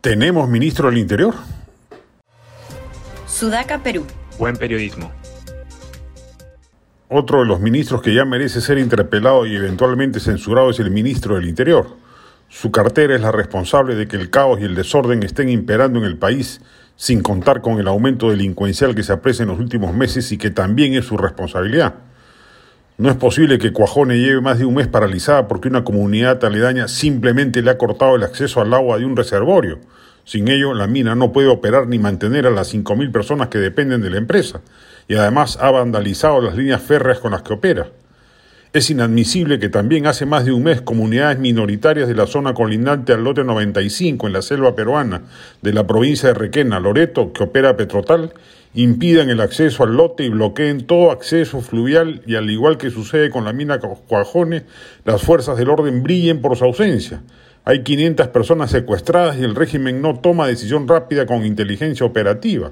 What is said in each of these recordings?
¿Tenemos ministro del Interior? Sudaca, Perú. Buen periodismo. Otro de los ministros que ya merece ser interpelado y eventualmente censurado es el ministro del Interior. Su cartera es la responsable de que el caos y el desorden estén imperando en el país, sin contar con el aumento delincuencial que se aprecia en los últimos meses y que también es su responsabilidad. No es posible que Cuajone lleve más de un mes paralizada porque una comunidad aledaña simplemente le ha cortado el acceso al agua de un reservorio. Sin ello, la mina no puede operar ni mantener a las 5.000 personas que dependen de la empresa, y además ha vandalizado las líneas férreas con las que opera. Es inadmisible que también hace más de un mes comunidades minoritarias de la zona colindante al lote 95 en la selva peruana de la provincia de Requena, Loreto, que opera Petrotal, impidan el acceso al lote y bloqueen todo acceso fluvial y al igual que sucede con la mina Cuajone, las fuerzas del orden brillen por su ausencia. Hay 500 personas secuestradas y el régimen no toma decisión rápida con inteligencia operativa.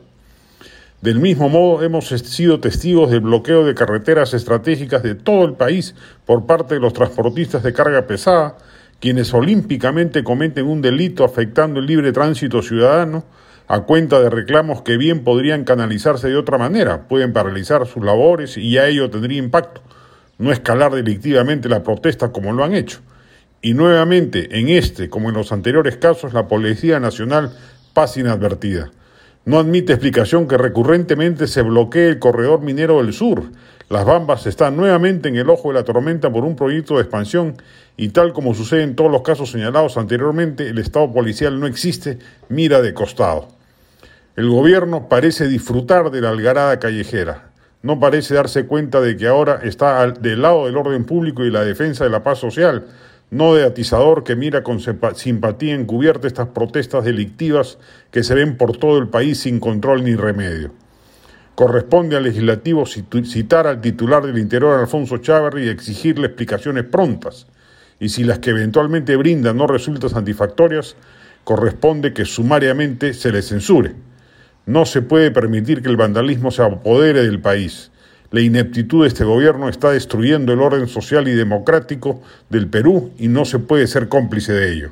Del mismo modo, hemos sido testigos del bloqueo de carreteras estratégicas de todo el país por parte de los transportistas de carga pesada, quienes olímpicamente cometen un delito afectando el libre tránsito ciudadano a cuenta de reclamos que bien podrían canalizarse de otra manera, pueden paralizar sus labores y a ello tendría impacto, no escalar delictivamente la protesta como lo han hecho. Y nuevamente, en este, como en los anteriores casos, la Policía Nacional pasa inadvertida. No admite explicación que recurrentemente se bloquee el corredor minero del sur. Las Bambas están nuevamente en el ojo de la tormenta por un proyecto de expansión y tal como sucede en todos los casos señalados anteriormente, el Estado policial no existe, mira de costado. El gobierno parece disfrutar de la algarada callejera. No parece darse cuenta de que ahora está del lado del orden público y la defensa de la paz social, no de atizador que mira con simpatía encubierta estas protestas delictivas que se ven por todo el país sin control ni remedio. Corresponde al legislativo citar al titular del Interior, Alfonso Chávarri, y exigirle explicaciones prontas. Y si las que eventualmente brindan no resultan satisfactorias, corresponde que sumariamente se le censure. No se puede permitir que el vandalismo se apodere del país. La ineptitud de este gobierno está destruyendo el orden social y democrático del Perú y no se puede ser cómplice de ello.